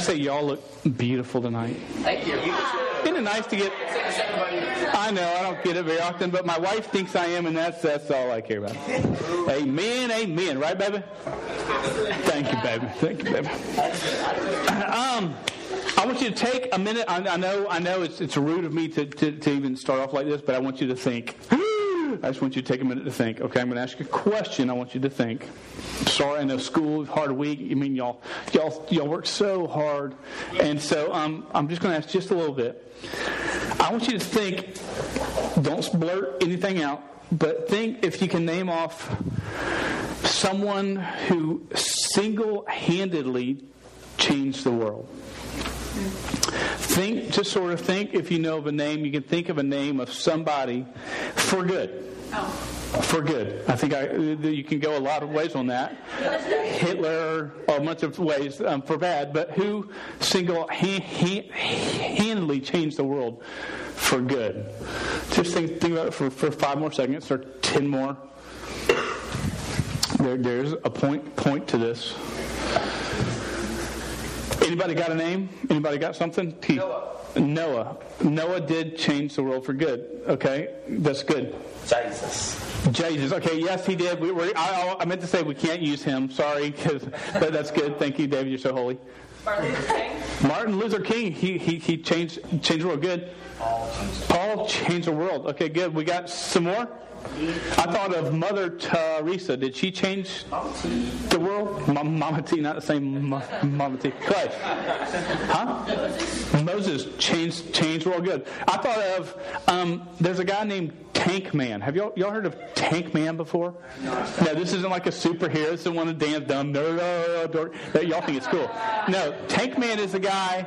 say y'all look beautiful tonight? Thank you. Isn't it nice to get? I know I don't get it very often, but my wife thinks I am, and that's that's all I care about. Amen, amen. Right, baby? Thank you, baby. Thank you, baby. Um, I want you to take a minute. I, I know, I know, it's it's rude of me to, to to even start off like this, but I want you to think. I just want you to take a minute to think. Okay, I'm going to ask you a question. I want you to think. Sorry, I know school hard week. I mean, y'all, y'all, y'all work so hard, and so um, I'm just going to ask just a little bit. I want you to think. Don't blurt anything out, but think if you can name off someone who single-handedly changed the world. Think, just sort of think if you know of a name, you can think of a name of somebody for good. Oh. For good. I think I, you can go a lot of ways on that. Hitler, a bunch of ways um, for bad, but who single handedly changed the world for good? Just think, think about it for, for five more seconds or ten more. There, there's a point point to this. Anybody got a name? Anybody got something? T- Noah. Noah. Noah did change the world for good. Okay, that's good. Jesus. Jesus. Okay, yes, he did. We, we, I, I meant to say we can't use him. Sorry, 'cause- but that's good. Thank you, David. You're so holy. Martin Luther King. Martin Luther King. He he, he changed changed the world. Good. Paul changed the world. Okay, good. We got some more. I thought of Mother Teresa. Did she change the world? M- Mama T, not the same Ma- Mama T. Clay. Huh? Moses changed changed the world. Good. I thought of um, there's a guy named Tank Man. Have y'all y'all heard of Tank Man before? No, this isn't like a superhero. This isn't one of dance dumb. No. Y'all think it's cool. No, Tank Man is a guy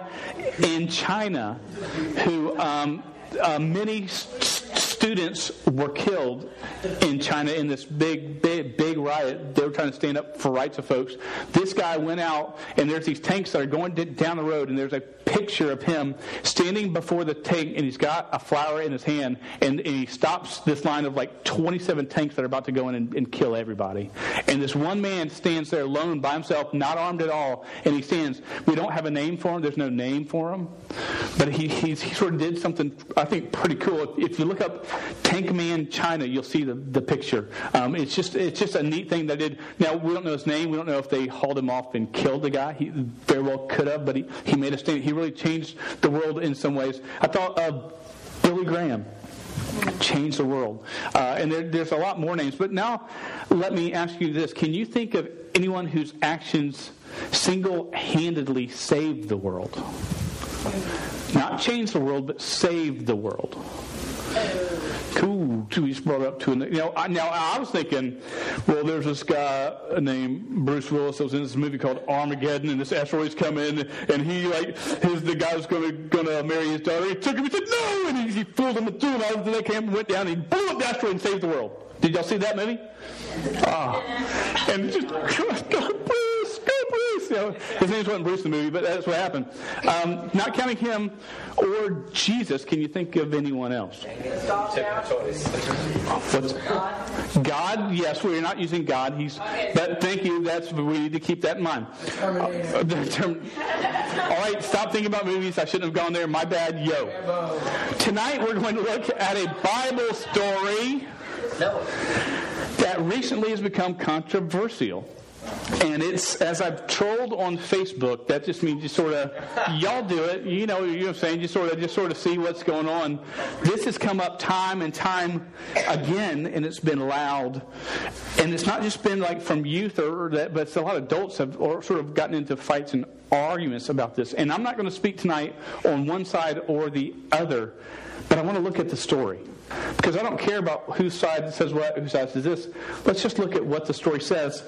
in China who um, uh, many s- s- students were killed in China in this big, big, big riot. They were trying to stand up for rights of folks. This guy went out, and there's these tanks that are going down the road, and there's a picture of him standing before the tank, and he's got a flower in his hand, and, and he stops this line of like 27 tanks that are about to go in and, and kill everybody. And this one man stands there alone by himself, not armed at all, and he stands. We don't have a name for him. There's no name for him, but he he sort of did something I think pretty cool. If you look up Tank Man China, you'll see the, the picture. Um, it's just it's just a neat thing they did. Now we don't know his name. We don't know if they hauled him off and killed the guy. He very well could have, but he, he made a stand. He really changed the world in some ways. I thought of Billy Graham changed the world. Uh, and there, there's a lot more names. But now, let me ask you this: Can you think of anyone whose actions single-handedly saved the world? Not changed the world, but saved the world. Cool. We just brought up to you know. I, now I was thinking, well, there's this guy named Bruce Willis that was in this movie called Armageddon, and this asteroid's coming, and he like his the guy was going to going to marry his daughter. He took him. He said no, and he, he fooled him and threw him out of the camp and went down. And he blew up the asteroid and saved the world. Did y'all see that movie? Ah, and just Know, his name wasn't Bruce in the movie, but that's what happened. Um, not counting him or Jesus, can you think of anyone else? What's God? Yes, we're not using God. He's. But thank you. That's we need to keep that in mind. Uh, term- all right, stop thinking about movies. I shouldn't have gone there. My bad. Yo. Tonight we're going to look at a Bible story that recently has become controversial. And it's, as I've trolled on Facebook, that just means you sort of, y'all do it, you know, you know what I'm saying, you sort of, just sort of see what's going on. This has come up time and time again, and it's been loud. And it's not just been like from youth or, that, but it's a lot of adults have or sort of gotten into fights and arguments about this. And I'm not going to speak tonight on one side or the other, but I want to look at the story. Because I don't care about whose side says what, whose side says this. Let's just look at what the story says.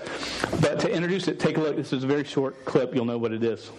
But to introduce it, take a look. This is a very short clip. You'll know what it is.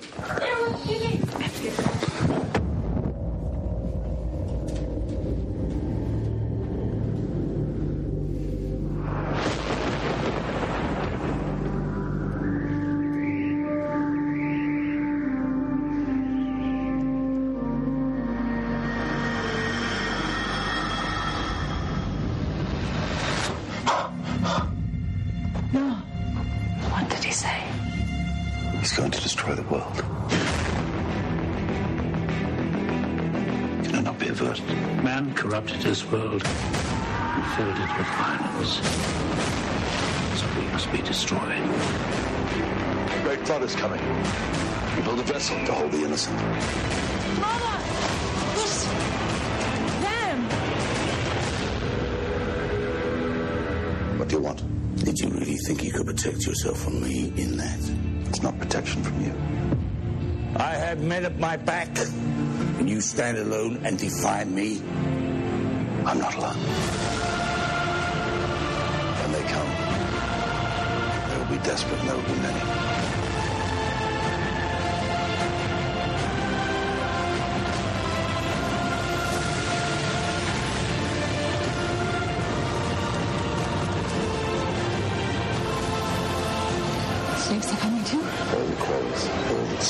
You want? Did you really think you could protect yourself from me in that? It's not protection from you. I have men at my back. And you stand alone and defy me? I'm not alone. When they come, there will be desperate and there will be many.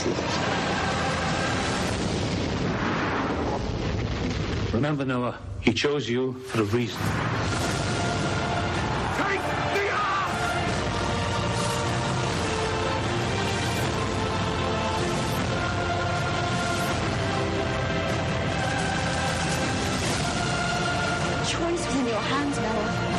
All. Remember, Noah, he chose you for a reason. Take the choice was in your hands, Noah.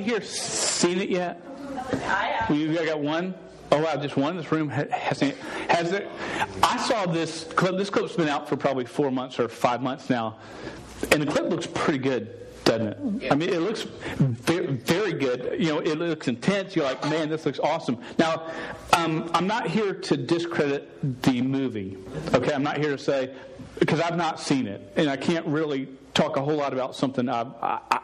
Anybody here seen it yet? I have. You got one? Oh wow, just one in this room ha- has it. Has it? I saw this clip. This clip's been out for probably four months or five months now, and the clip looks pretty good, doesn't it? I mean, it looks very, very good. You know, it looks intense. You're like, man, this looks awesome. Now, um, I'm not here to discredit the movie. Okay, I'm not here to say because I've not seen it, and I can't really talk a whole lot about something. I, I,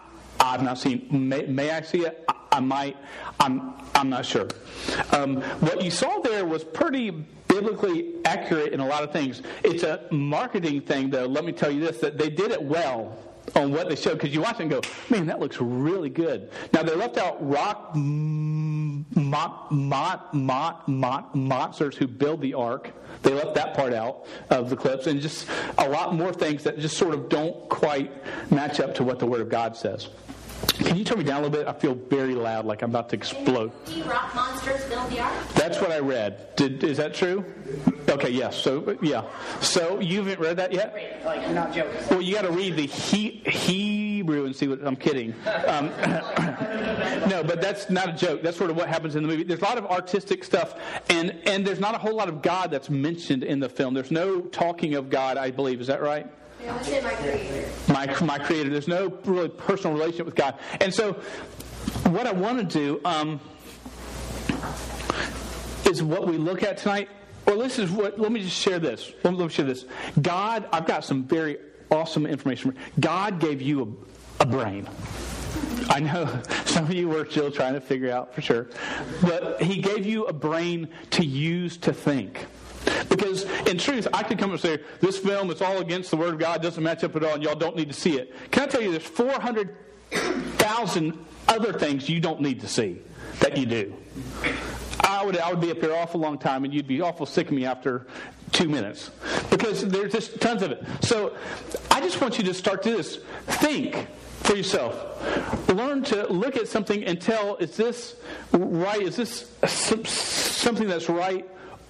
I've not seen. May, may I see it? I, I might. I'm. I'm not sure. Um, what you saw there was pretty biblically accurate in a lot of things. It's a marketing thing, though. Let me tell you this: that they did it well on what they showed because you watch it and go, man, that looks really good. Now they left out rock mot, mot, mot, mot, monsters who build the ark. They left that part out of the clips, and just a lot more things that just sort of don't quite match up to what the Word of God says. Can you turn me down a little bit? I feel very loud, like I'm about to explode. See rock monsters build the ark? That's what I read. Did, is that true? Okay, yes. So, yeah. So you haven't read that yet? Like, not joking. Well, you got to read the he, Hebrew and see what I'm kidding. Um, no, but that's not a joke. That's sort of what happens in the movie. There's a lot of artistic stuff, and and there's not a whole lot of God that's mentioned in the film. There's no talking of God, I believe. Is that right? My creator. my, my creator. There's no really personal relationship with God. And so, what I want to do um, is what we look at tonight. Well, this is what. Let me just share this. Let me, let me share this. God, I've got some very awesome information. God gave you a, a brain. I know some of you were still trying to figure out for sure, but He gave you a brain to use to think. Because in truth, I could come and say, this film is all against the Word of God, doesn't match up at all, and y'all don't need to see it. Can I tell you, there's 400,000 other things you don't need to see that you do. I would, I would be up here awful long time, and you'd be awful sick of me after two minutes. Because there's just tons of it. So I just want you to start to this. Think for yourself. Learn to look at something and tell, is this right? Is this something that's right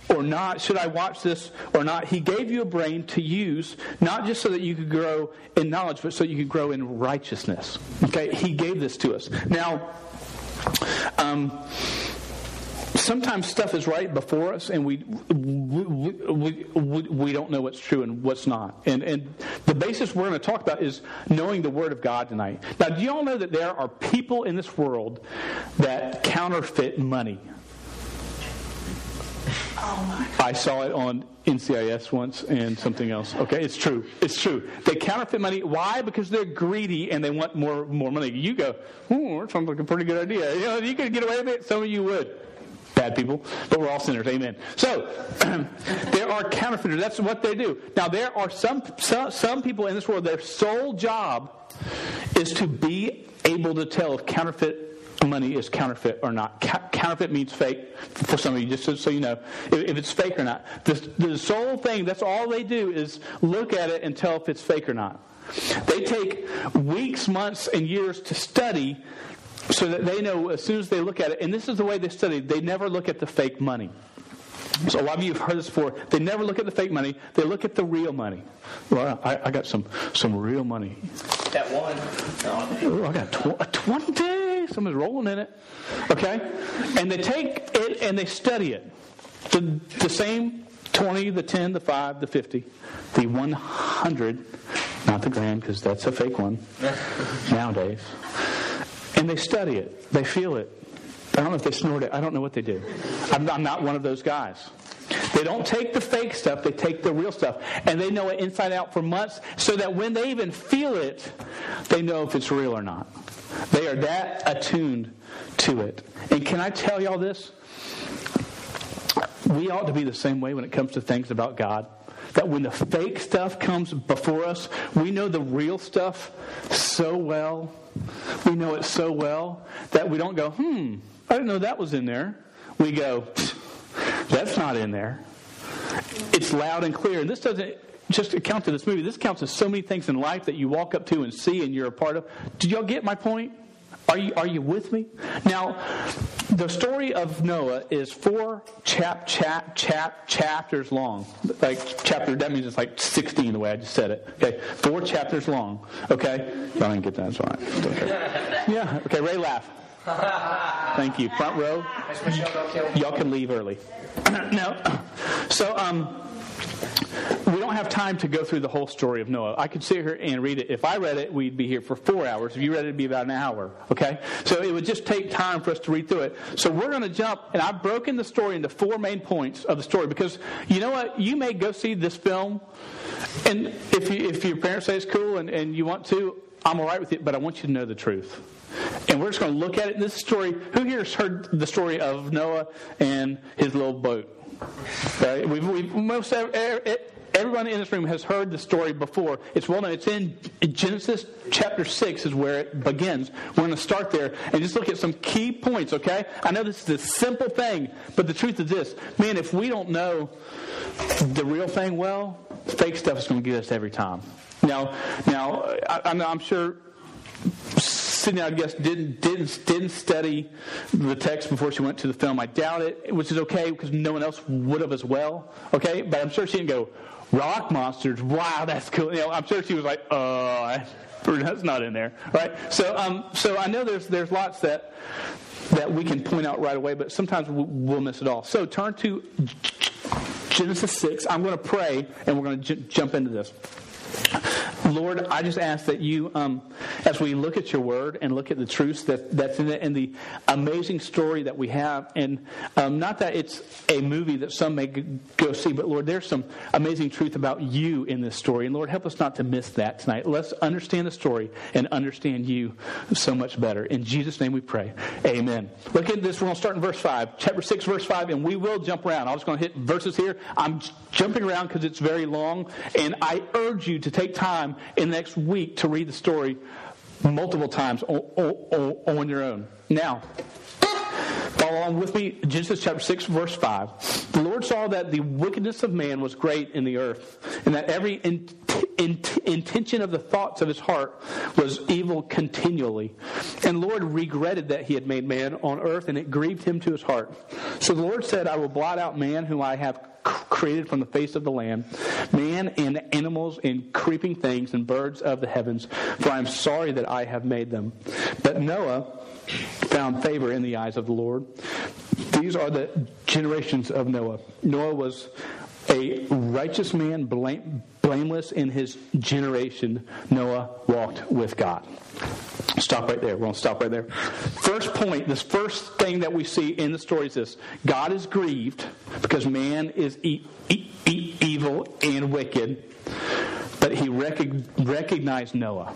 or not? Should I watch this or not? He gave you a brain to use, not just so that you could grow in knowledge, but so you could grow in righteousness. Okay? He gave this to us. Now, um, sometimes stuff is right before us and we we, we, we, we don't know what's true and what's not. And, and the basis we're going to talk about is knowing the Word of God tonight. Now, do you all know that there are people in this world that counterfeit money? I saw it on NCIS once and something else. Okay, it's true. It's true. They counterfeit money. Why? Because they're greedy and they want more more money. You go, ooh, that sounds like a pretty good idea. You know, you could get away with it. Some of you would. bad people, but we're all sinners. Amen. So there are counterfeiters. That's what they do. Now there are some, some some people in this world. Their sole job is to be able to tell counterfeit money is counterfeit or not. Ca- counterfeit means fake for some of you, just so, so you know if, if, it's fake or not. The, the sole thing, that's all they do is look at it and tell if it's fake or not. They take weeks, months, and years to study so that they know as soon as they look at it, and this is the way they study, they never look at the fake money. So a lot of you have heard this before. They never look at the fake money. They look at the real money. Well, I, I got some some real money. That one. Oh, I got tw- a twenty. Someone's rolling in it. Okay, and they take it and they study it. The the same twenty, the ten, the five, the fifty, the one hundred. Not the grand because that's a fake one nowadays. And they study it. They feel it. I don't know if they snort it. I don't know what they do. I'm, I'm not one of those guys. They don't take the fake stuff, they take the real stuff. And they know it inside out for months so that when they even feel it, they know if it's real or not. They are that attuned to it. And can I tell y'all this? We ought to be the same way when it comes to things about God. That when the fake stuff comes before us, we know the real stuff so well. We know it so well that we don't go, hmm, I didn't know that was in there. We go, that's not in there. It's loud and clear. And this doesn't just account to this movie. This counts to so many things in life that you walk up to and see and you're a part of. Did y'all get my point? Are you, are you with me? Now, the story of Noah is four chap, chap, chap, chapters long. Like, chapter, that means it's like 16 the way I just said it. Okay, four chapters long. Okay? Y'all didn't get that, that's fine. Okay. Yeah, okay, Ray laugh. Thank you. Front row. Y'all can leave early. no. so, um, we don't have time to go through the whole story of Noah. I could sit here and read it. If I read it, we'd be here for four hours. If you read it, it'd be about an hour. Okay? So it would just take time for us to read through it. So we're going to jump, and I've broken the story into four main points of the story because you know what? You may go see this film, and if, you, if your parents say it's cool and, and you want to, I'm all right with it, but I want you to know the truth. And we're just going to look at it. This story, who here has heard the story of Noah and his little boat? Right? We've, we've most everyone in this room has heard the story before. It's well known. It's in Genesis chapter six is where it begins. We're going to start there and just look at some key points. Okay? I know this is a simple thing, but the truth is this: man, if we don't know the real thing well, fake stuff is going to get us every time. Now, now I, I'm sure Sydney, I guess, didn't didn't didn't study the text before she went to the film. I doubt it, which is okay because no one else would have as well. Okay, but I'm sure she didn't go rock monsters. Wow, that's cool. You know, I'm sure she was like, uh, that's not in there, right? So, um, so I know there's there's lots that that we can point out right away, but sometimes we'll miss it all. So turn to Genesis six. I'm going to pray, and we're going to j- jump into this. Lord, I just ask that you, um, as we look at your word and look at the truths that, that's in it and the amazing story that we have, and um, not that it's a movie that some may go see, but Lord, there's some amazing truth about you in this story. And Lord, help us not to miss that tonight. Let's understand the story and understand you so much better. In Jesus' name we pray. Amen. Look at this. We're going to start in verse 5, chapter 6, verse 5, and we will jump around. I'm just going to hit verses here. I'm jumping around because it's very long, and I urge you to take time in the next week to read the story multiple times on, on, on your own. Now, Follow along with me, Genesis chapter 6, verse 5. The Lord saw that the wickedness of man was great in the earth, and that every in, in, intention of the thoughts of his heart was evil continually. And the Lord regretted that he had made man on earth, and it grieved him to his heart. So the Lord said, I will blot out man whom I have created from the face of the land, man and animals and creeping things and birds of the heavens, for I am sorry that I have made them. But Noah found favor in the eyes of the Lord. These are the generations of Noah. Noah was a righteous man, blame, blameless in his generation. Noah walked with God. Stop right there. We're going to stop right there. First point, this first thing that we see in the story is this God is grieved because man is e- e- evil and wicked, but he rec- recognized Noah.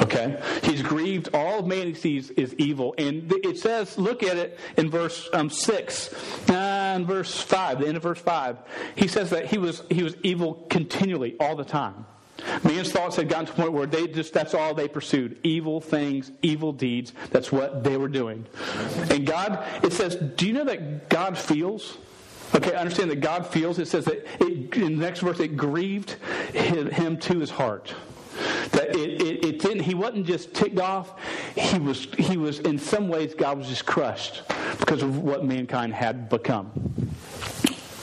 Okay? He's grieved. All of sees is evil. And it says, look at it in verse um, 6 and verse 5, the end of verse 5. He says that he was, he was evil continually, all the time. Man's thoughts had gotten to a point where they just, that's all they pursued. Evil things, evil deeds. That's what they were doing. And God, it says, do you know that God feels? Okay, understand that God feels. It says that it, in the next verse, it grieved him to his heart. That it, it, it, didn't. He wasn't just ticked off. He was. He was. In some ways, God was just crushed because of what mankind had become.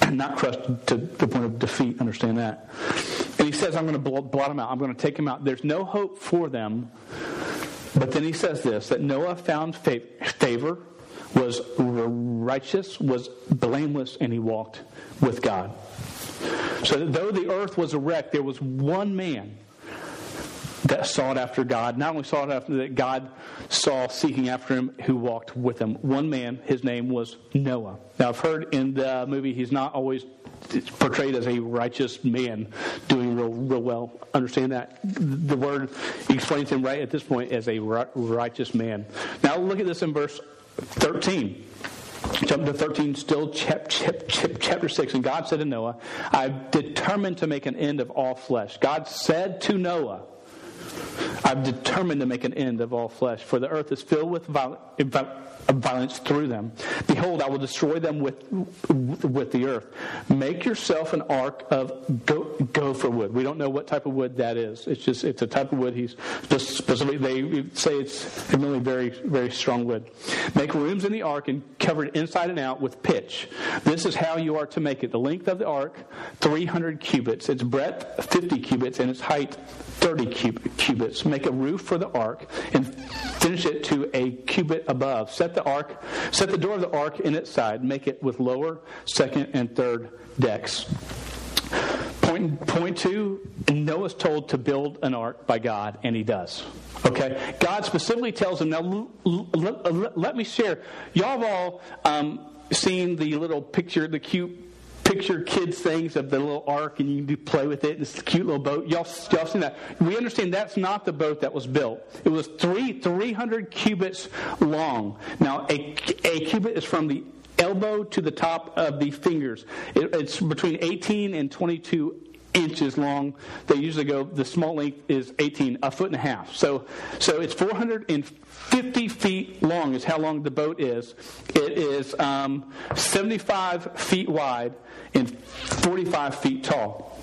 And not crushed to the point of defeat. Understand that. And he says, "I'm going to blot them out. I'm going to take them out. There's no hope for them." But then he says this: that Noah found favor, was righteous, was blameless, and he walked with God. So though the earth was a wreck, there was one man that sought after God. Not only sought after that, God saw seeking after him who walked with him. One man, his name was Noah. Now, I've heard in the movie he's not always portrayed as a righteous man doing real, real well. Understand that? The word explains him right at this point as a righteous man. Now, look at this in verse 13. Jump to 13, still chapter 6. And God said to Noah, I've determined to make an end of all flesh. God said to Noah, I've determined to make an end of all flesh, for the earth is filled with violence through them. Behold, I will destroy them with, with the earth. Make yourself an ark of gopher wood. We don't know what type of wood that is. It's just it's a type of wood. He's specifically they say it's really very very strong wood. Make rooms in the ark and cover it inside and out with pitch. This is how you are to make it. The length of the ark, 300 cubits. Its breadth, 50 cubits, and its height, 30 cubits. Make a roof for the ark and finish it to a cubit above. Set the ark, set the door of the ark in its side. Make it with lower, second, and third decks. Point, point two, Noah's told to build an ark by God, and he does. Okay? God specifically tells him, now let me share. Y'all have all um, seen the little picture, the cute picture kids things of the little ark and you can play with it. It's a cute little boat. Y'all, y'all seen that? We understand that's not the boat that was built. It was three 300 cubits long. Now, a, a cubit is from the elbow to the top of the fingers. It, it's between 18 and 22 inches long. They usually go, the small length is 18, a foot and a half. So, so it's 450 feet long is how long the boat is. It is um, 75 feet wide and 45 feet tall.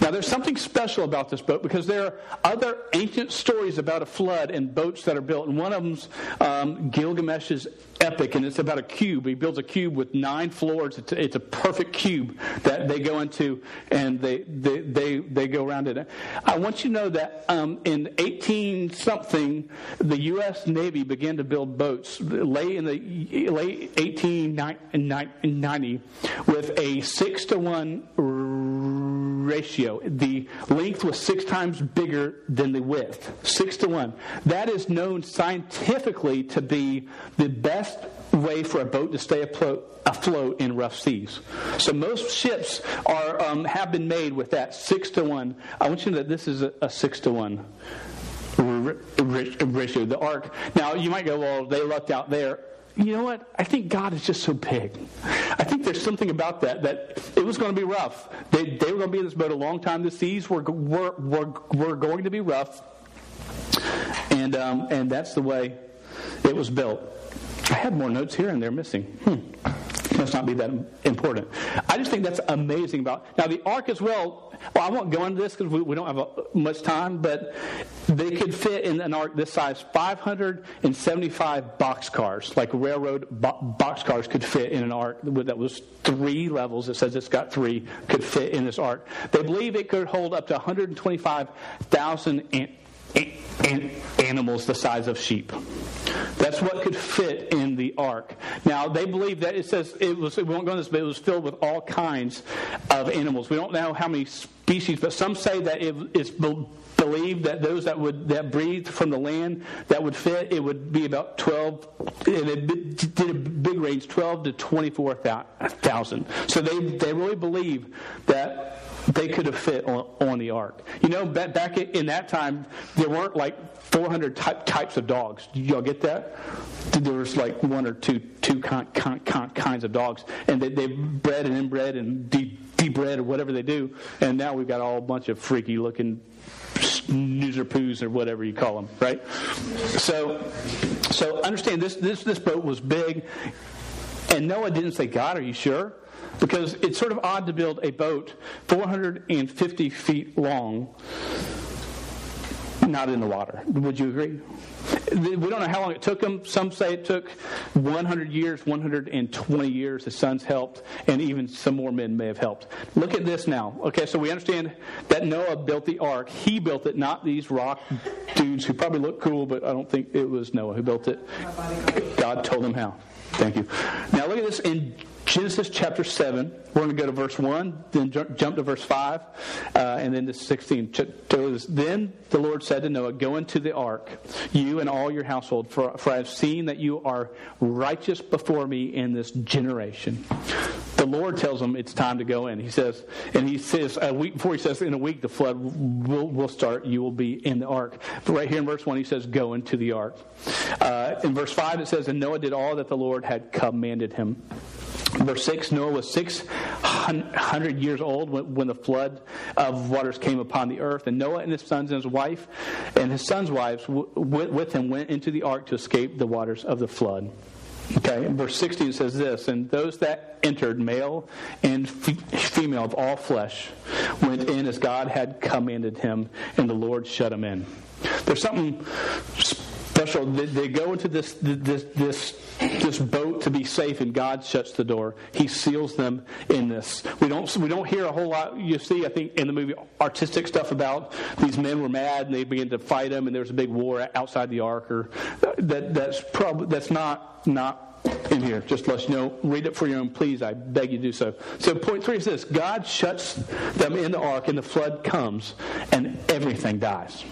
Now, there's something special about this boat because there are other ancient stories about a flood and boats that are built, and one of them's um, Gilgamesh's epic, and it's about a cube. He builds a cube with nine floors. It's a, it's a perfect cube that they go into, and they they they, they go around it. I want you to know that um, in 18 something, the U.S. Navy began to build boats late in the late 1890 with a six to one ratio. The length was six times bigger than the width, six to one. That is known scientifically to be the best way for a boat to stay afloat, afloat in rough seas. So most ships are um, have been made with that six to one. I want you to know that this is a, a six to one ratio. The ark. Now you might go, well, they lucked out there you know what? I think God is just so big. I think there's something about that, that it was going to be rough. They, they were going to be in this boat a long time. The seas were, were, were, were going to be rough. And, um, and that's the way it was built. I had more notes here and they're missing. Hmm must not be that important. I just think that's amazing about. Now the ark as well. Well, I won't go into this because we, we, don't have a, much time, but they could fit in an ark this size 575 box cars, like railroad bo- box cars could fit in an ark that was three levels. It says it's got three, could fit in this ark. They believe it could hold up to 125,000 animals the size of sheep. That's what could fit in the ark. Now they believe that it says it was. We won't go into this, but it was filled with all kinds of animals. We don't know how many species, but some say that it's believed that those that would that breathed from the land that would fit it would be about 12 and it did a big range 12 to 24,000 so they they really believe that they could have fit on, on the ark. You know, back, in that time, there weren't like 400 type, types of dogs. Did y'all get that? There was like one or two two con, con, con, kinds of dogs, and they, they bred and inbred and de, debred or whatever they do. And now we've got all a bunch of freaky looking snoozer poos or whatever you call them, right? So, so understand this this this boat was big, and Noah didn't say, "God, are you sure?" Because it's sort of odd to build a boat 450 feet long, not in the water. Would you agree? We don't know how long it took them. Some say it took 100 years, 120 years. The sons helped, and even some more men may have helped. Look at this now. Okay, so we understand that Noah built the ark. He built it, not these rock dudes who probably look cool, but I don't think it was Noah who built it. God told him how. Thank you. Now look at this in Genesis chapter 7. We're going to go to verse 1, then jump to verse 5, uh, and then to 16. Then the Lord said to Noah, Go into the ark, you and all your household, for, for I have seen that you are righteous before me in this generation. The Lord tells him it's time to go in. He says, and he says, a week before he says, in a week the flood will, will start, you will be in the ark. But right here in verse 1, he says, Go into the ark. Uh, in verse 5, it says, And Noah did all that the Lord had commanded him. Verse 6 Noah was 600 years old when, the flood of waters came upon the earth. And Noah and his sons and his wife and his sons' wives with him went into the ark to escape the waters of the flood. Okay, verse 16 says this And those that entered, male and female of all flesh, went in as God had commanded him, and the Lord shut them in. There's something special. They, they go into this, this, this, this boat to be safe, and God shuts the door. He seals them in this. We don't, we don't hear a whole lot. You see, I think, in the movie, artistic stuff about these men were mad and they began to fight them, and there was a big war outside the ark. Or that, that's probably that's not not in here. Just let you know, read it for your own, please. I beg you to do so. So, point three is this God shuts them in the ark, and the flood comes, and everything dies.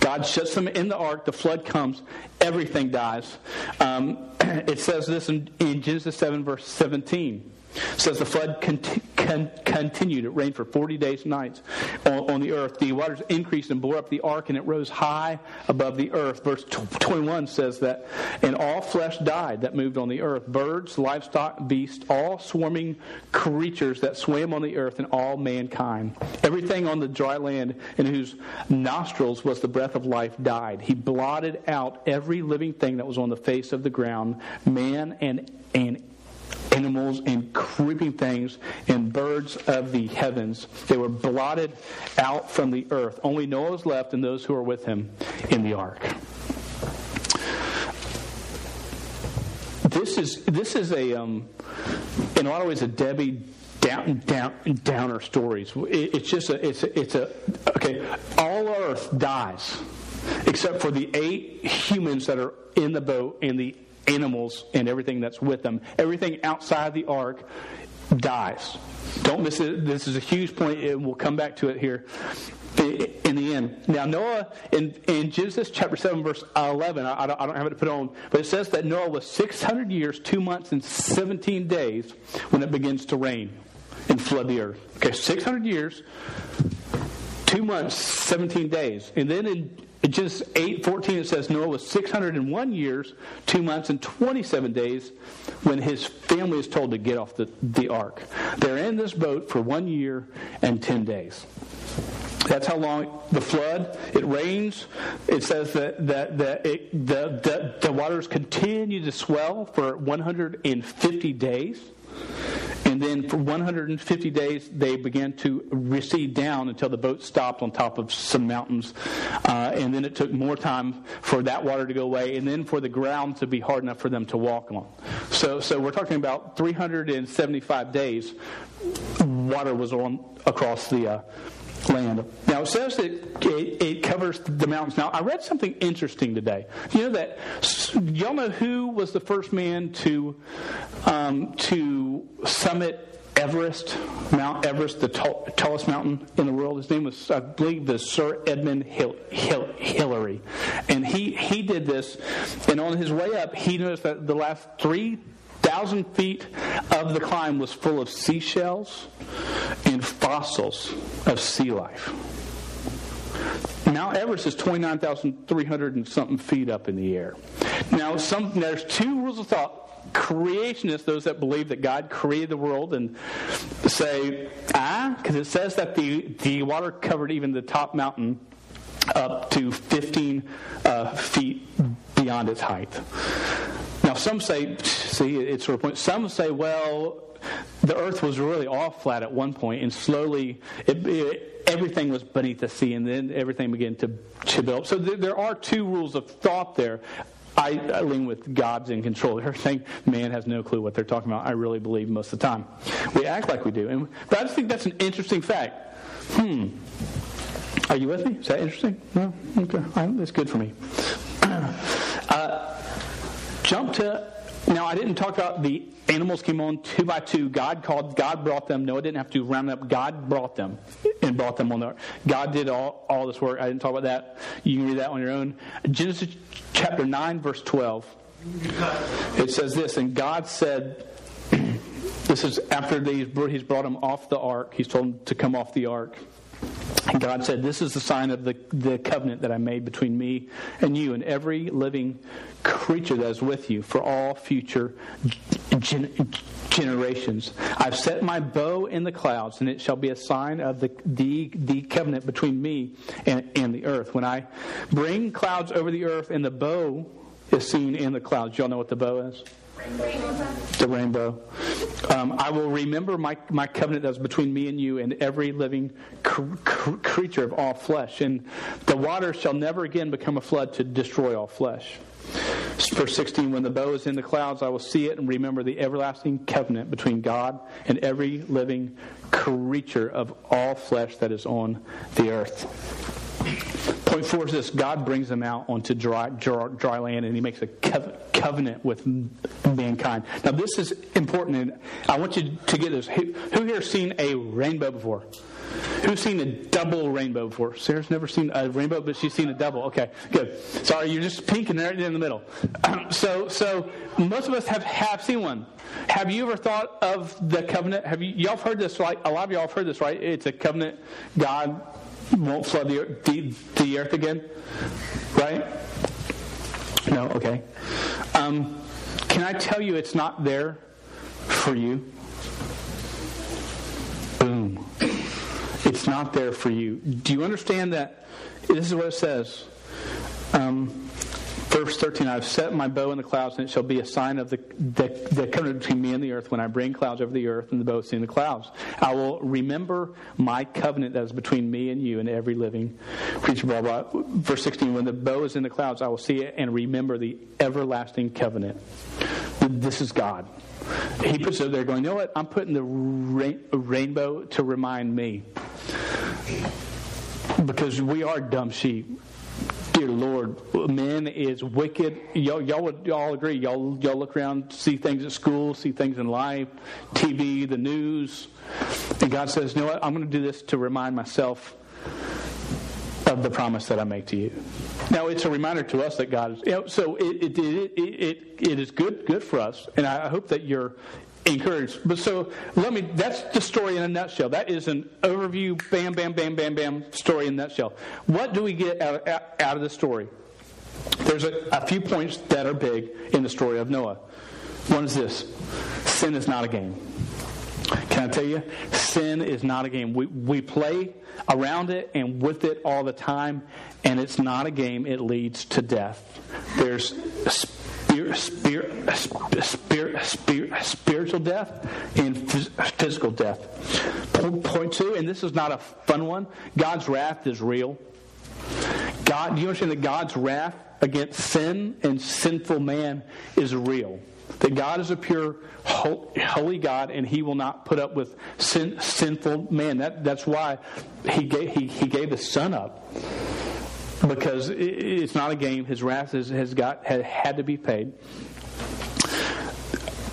God shuts them in the ark, the flood comes, everything dies. Um, it says this in, in Genesis 7, verse 17 says the flood con- continued. It rained for 40 days and nights on, on, the earth. The waters increased and bore up the ark, and it rose high above the earth. Verse 21 says that, and all flesh died that moved on the earth birds, livestock, beasts, all swarming creatures that swam on the earth, and all mankind. Everything on the dry land in whose nostrils was the breath of life died. He blotted out every living thing that was on the face of the ground, man and, and animals and creeping things and birds of the heavens. They were blotted out from the earth. Only Noah was left and those who were with him in the ark. This is this is a um, in a lot of ways a Debbie down, down, downer stories. It, it's just a it's a, it's a okay. All Earth dies except for the eight humans that are in the boat and the animals and everything that's with them. Everything outside the ark dies. Don't miss it. This is a huge point, and we'll come back to it here in the end. Now, Noah, in, in Genesis chapter 7, verse 11, I, I, don't, I don't have it put on, but it says that Noah was 600 years, 2 months, and 17 days when it begins to rain and flood the earth. Okay, 600 years, 2 months, 17 days. And then in in Genesis 8 14, it says Noah was 601 years, 2 months, and 27 days when his family is told to get off the, the ark. They're in this boat for one year and 10 days. That's how long the flood. It rains. It says that, that, that it, the, the, the waters continue to swell for 150 days. And then for 150 days, they began to recede down until the boat stopped on top of some mountains. Uh, and then it took more time for that water to go away, and then for the ground to be hard enough for them to walk on. So, so we're talking about 375 days. Water was on across the. Uh, land. Now it says that it, it, covers the mountains. Now I read something interesting today. You know that y'all know who was the first man to um, to summit Everest, Mount Everest, the tall, tallest mountain in the world. His name was, I believe, the Sir Edmund Hill, Hill, Hillary, and he he did this. And on his way up, he noticed that the last three thousand feet of the climb was full of seashells and fossils of sea life. Mount Everest is 29,300 and something feet up in the air. Now, some, there's two rules of thought. Creationists, those that believe that God created the world and say, ah, because it says that the, the water covered even the top mountain up to 15 uh, feet beyond its height. Now, some say, see, it's sort of point. Some say, well, the earth was really all flat at one point, and slowly it, it, everything was beneath the sea, and then everything began to, to build. So there, there are two rules of thought there. I, I, lean with God's in control. Everything man has no clue what they're talking about. I really believe most of the time. We act like we do, and but I just think that's an interesting fact. Hmm. Are you with me? Is that interesting? No. Okay. That's good for me. Uh, jump to. I didn't talk about the animals came on two by two. God called. God brought them. Noah didn't have to round up. God brought them and brought them on the. Ark. God did all all this work. I didn't talk about that. You can read that on your own. Genesis chapter nine, verse twelve. It says this, and God said. This is after he's brought them off the ark. He's told them to come off the ark. And God said, This is the sign of the, the covenant that I made between me and you and every living creature that is with you for all future gen- generations. I've set my bow in the clouds, and it shall be a sign of the, the, the covenant between me and, and the earth. When I bring clouds over the earth, and the bow is seen in the clouds. Y'all know what the bow is? The rainbow. Um, I will remember my, my covenant that was between me and you and every living cr- cr- creature of all flesh. And the water shall never again become a flood to destroy all flesh. Verse 16 When the bow is in the clouds, I will see it and remember the everlasting covenant between God and every living creature of all flesh that is on the earth. Point four is this God brings them out onto dry, dry, dry land and he makes a covenant with mankind. Now, this is important, and I want you to get this. Who, here has seen a rainbow before? Who's seen a double rainbow before? Sarah's never seen a rainbow, but she's seen a double. Okay, good. Sorry, you're just pink and right in the middle. Um, so, so most of us have, have seen one. Have you ever thought of the covenant? Have you y'all heard this? Right, a lot of y'all have heard this, right? It's a covenant. God won't flood the, the, the earth again, right? No, okay. Um, can I tell you it's not there for you? Boom. It's not there for you. Do you understand that? This is what it says. Um, Verse 13, I've set my bow in the clouds, and it shall be a sign of the, the, the covenant between me and the earth when I bring clouds over the earth and the bow is in the clouds. I will remember my covenant that is between me and you and every living creature, blah, blah. Verse 16, when the bow is in the clouds, I will see it and remember the everlasting covenant. This is God. He puts it there going, you know what? I'm putting the rain, rainbow to remind me. Because we are dumb sheep dear Lord, man is wicked. Y'all, y'all would y'all agree. Y'all, y'all look around, see things at school, see things in life, TV, the news, and God says, "You know what? I'm going to do this to remind myself of the promise that I make to you." Now, it's a reminder to us that God is. You know, so it, it, it, it, it is good good for us, and I hope that you're encouraged. But so let me, that's the story in a nutshell. That is an overview, bam, bam, bam, bam, bam story in a nutshell. What do we get out of, out of the story? There's a, a few points that are big in the story of Noah. One is this sin is not a game. Can I tell you? Sin is not a game. We, we play around it and with it all the time, and it's not a game. It leads to death. There's spirit, spirit, spirit, spirit, spiritual death and physical death. Point two, and this is not a fun one God's wrath is real. God, do you understand that God's wrath against sin and sinful man is real? That God is a pure, holy God, and He will not put up with sin, sinful man. That, that's why he gave, he, he gave the Son up because it's not a game. His wrath has, got had, had to be paid.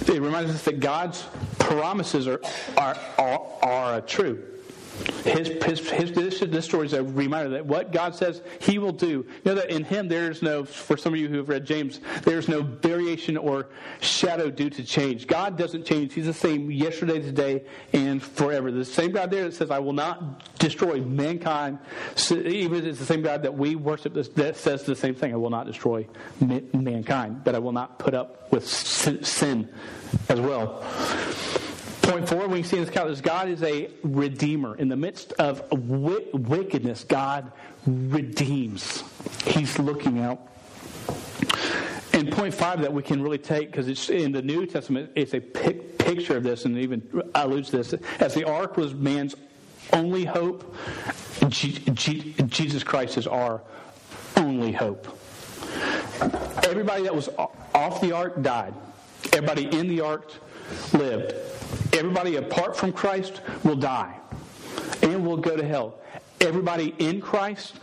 It reminds us that God's promises are, are, are, are true. His, his, his, this, this story is a reminder that what God says He will do. You know that in Him there's no, for some of you who have read James, there's no variation or shadow due to change. God doesn't change. He's the same yesterday, today, and forever. The same God there that says, I will not destroy mankind, even it's the same God that we worship that says the same thing. I will not destroy mankind, but I will not put up with sin as well. Point four, we see in this is God is a redeemer. In the midst of wickedness, God redeems. He's looking out. And point five that we can really take, because it's in the New Testament, it's a pic- picture of this, and even alludes to this. As the ark was man's only hope, G- G- Jesus Christ is our only hope. Everybody that was off the ark died. Everybody in the ark lived. Everybody apart from Christ will die and will go to hell. Everybody in Christ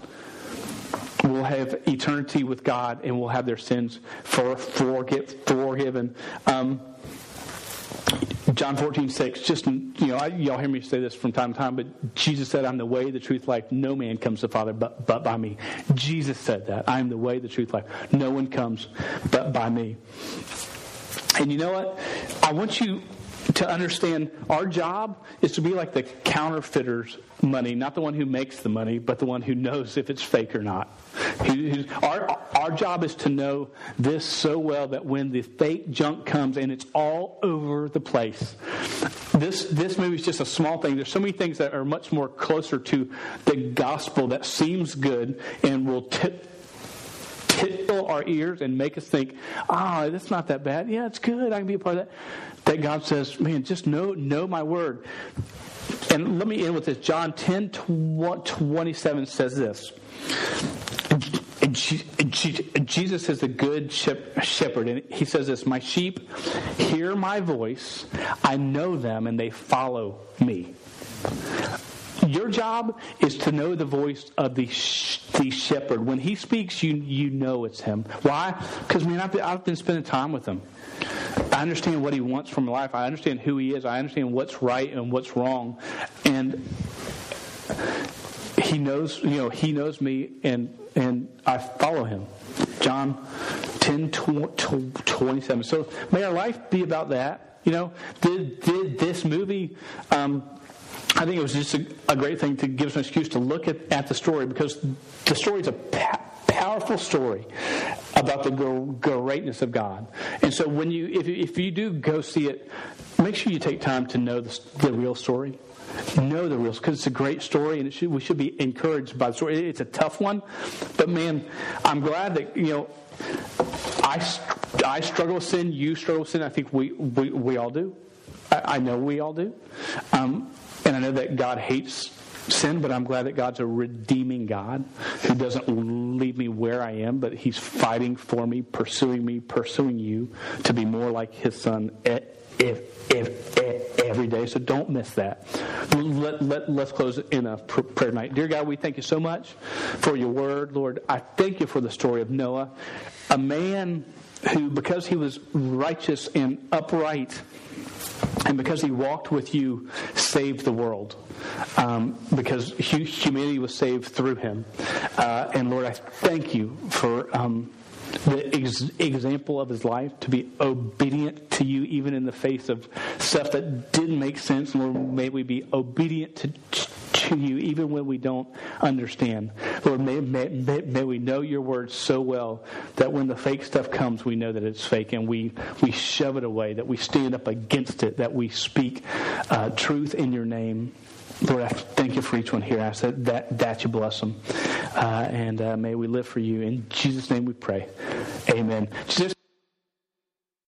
will have eternity with God and will have their sins for, forgiven. Um, John 14, 6, just, you know, I, y'all hear me say this from time to time, but Jesus said, I'm the way, the truth, life. No man comes to the Father but, but by me. Jesus said that. I am the way, the truth, life. No one comes but by me. And you know what? I want you to understand our job is to be like the counterfeiter's money, not the one who makes the money, but the one who knows if it's fake or not. Our, our job is to know this so well that when the fake junk comes and it's all over the place, this, this movie is just a small thing. There's so many things that are much more closer to the gospel that seems good and will tip tickle our ears and make us think, ah, oh, that's not that bad. Yeah, it's good. I can be a part of that. That God says, man, just know, know my word. And let me end with this. John 10 27 says this. Jesus is the good shepherd, and he says this My sheep hear my voice, I know them, and they follow me. Your job is to know the voice of the, sh- the shepherd. When he speaks, you, you know it's him. Why? Because, man, I've been, I've been spending time with him. I understand what he wants from life. I understand who he is. I understand what's right and what's wrong. And he knows, you know, he knows me and, and I follow him. John 10, 27. So may our life be about that. You know, did, did this movie, um, I think it was just a, a, great thing to give us an excuse to look at, at the story because the story is a pa- powerful story about the greatness of God. And so when you, if, if you do go see it, make sure you take time to know the, the real story. Know the real, because it's a great story, and should, we should be encouraged by the story. It's a tough one, but man, I'm glad that you know. I, I struggle with sin. You struggle with sin. I think we we, we all do. I, I know we all do. Um, and I know that God hates sin, but I'm glad that God's a redeeming God who doesn't leave me where I am, but He's fighting for me, pursuing me, pursuing you to be more like His Son if, if, if, every day. So don't miss that. Let, let, let's close in a prayer night. Dear God, we thank you so much for your word. Lord, I thank you for the story of Noah, a man who, because he was righteous and upright, and because he walked with you, saved the world. Um, because humanity was saved through him. Uh, and Lord, I thank you for um, the ex- example of his life to be obedient to you, even in the face of stuff that didn't make sense. Lord, may we be obedient to to you even when we don't understand. Lord, may, may, may, we know your word so well that when the fake stuff comes, we know that it's fake and we, we shove it away, that we stand up against it, that we speak uh, truth in your name. Lord, I thank you for each one here. I said that, that you bless them. Uh, and uh, may we live for you. In Jesus' name we pray. Amen.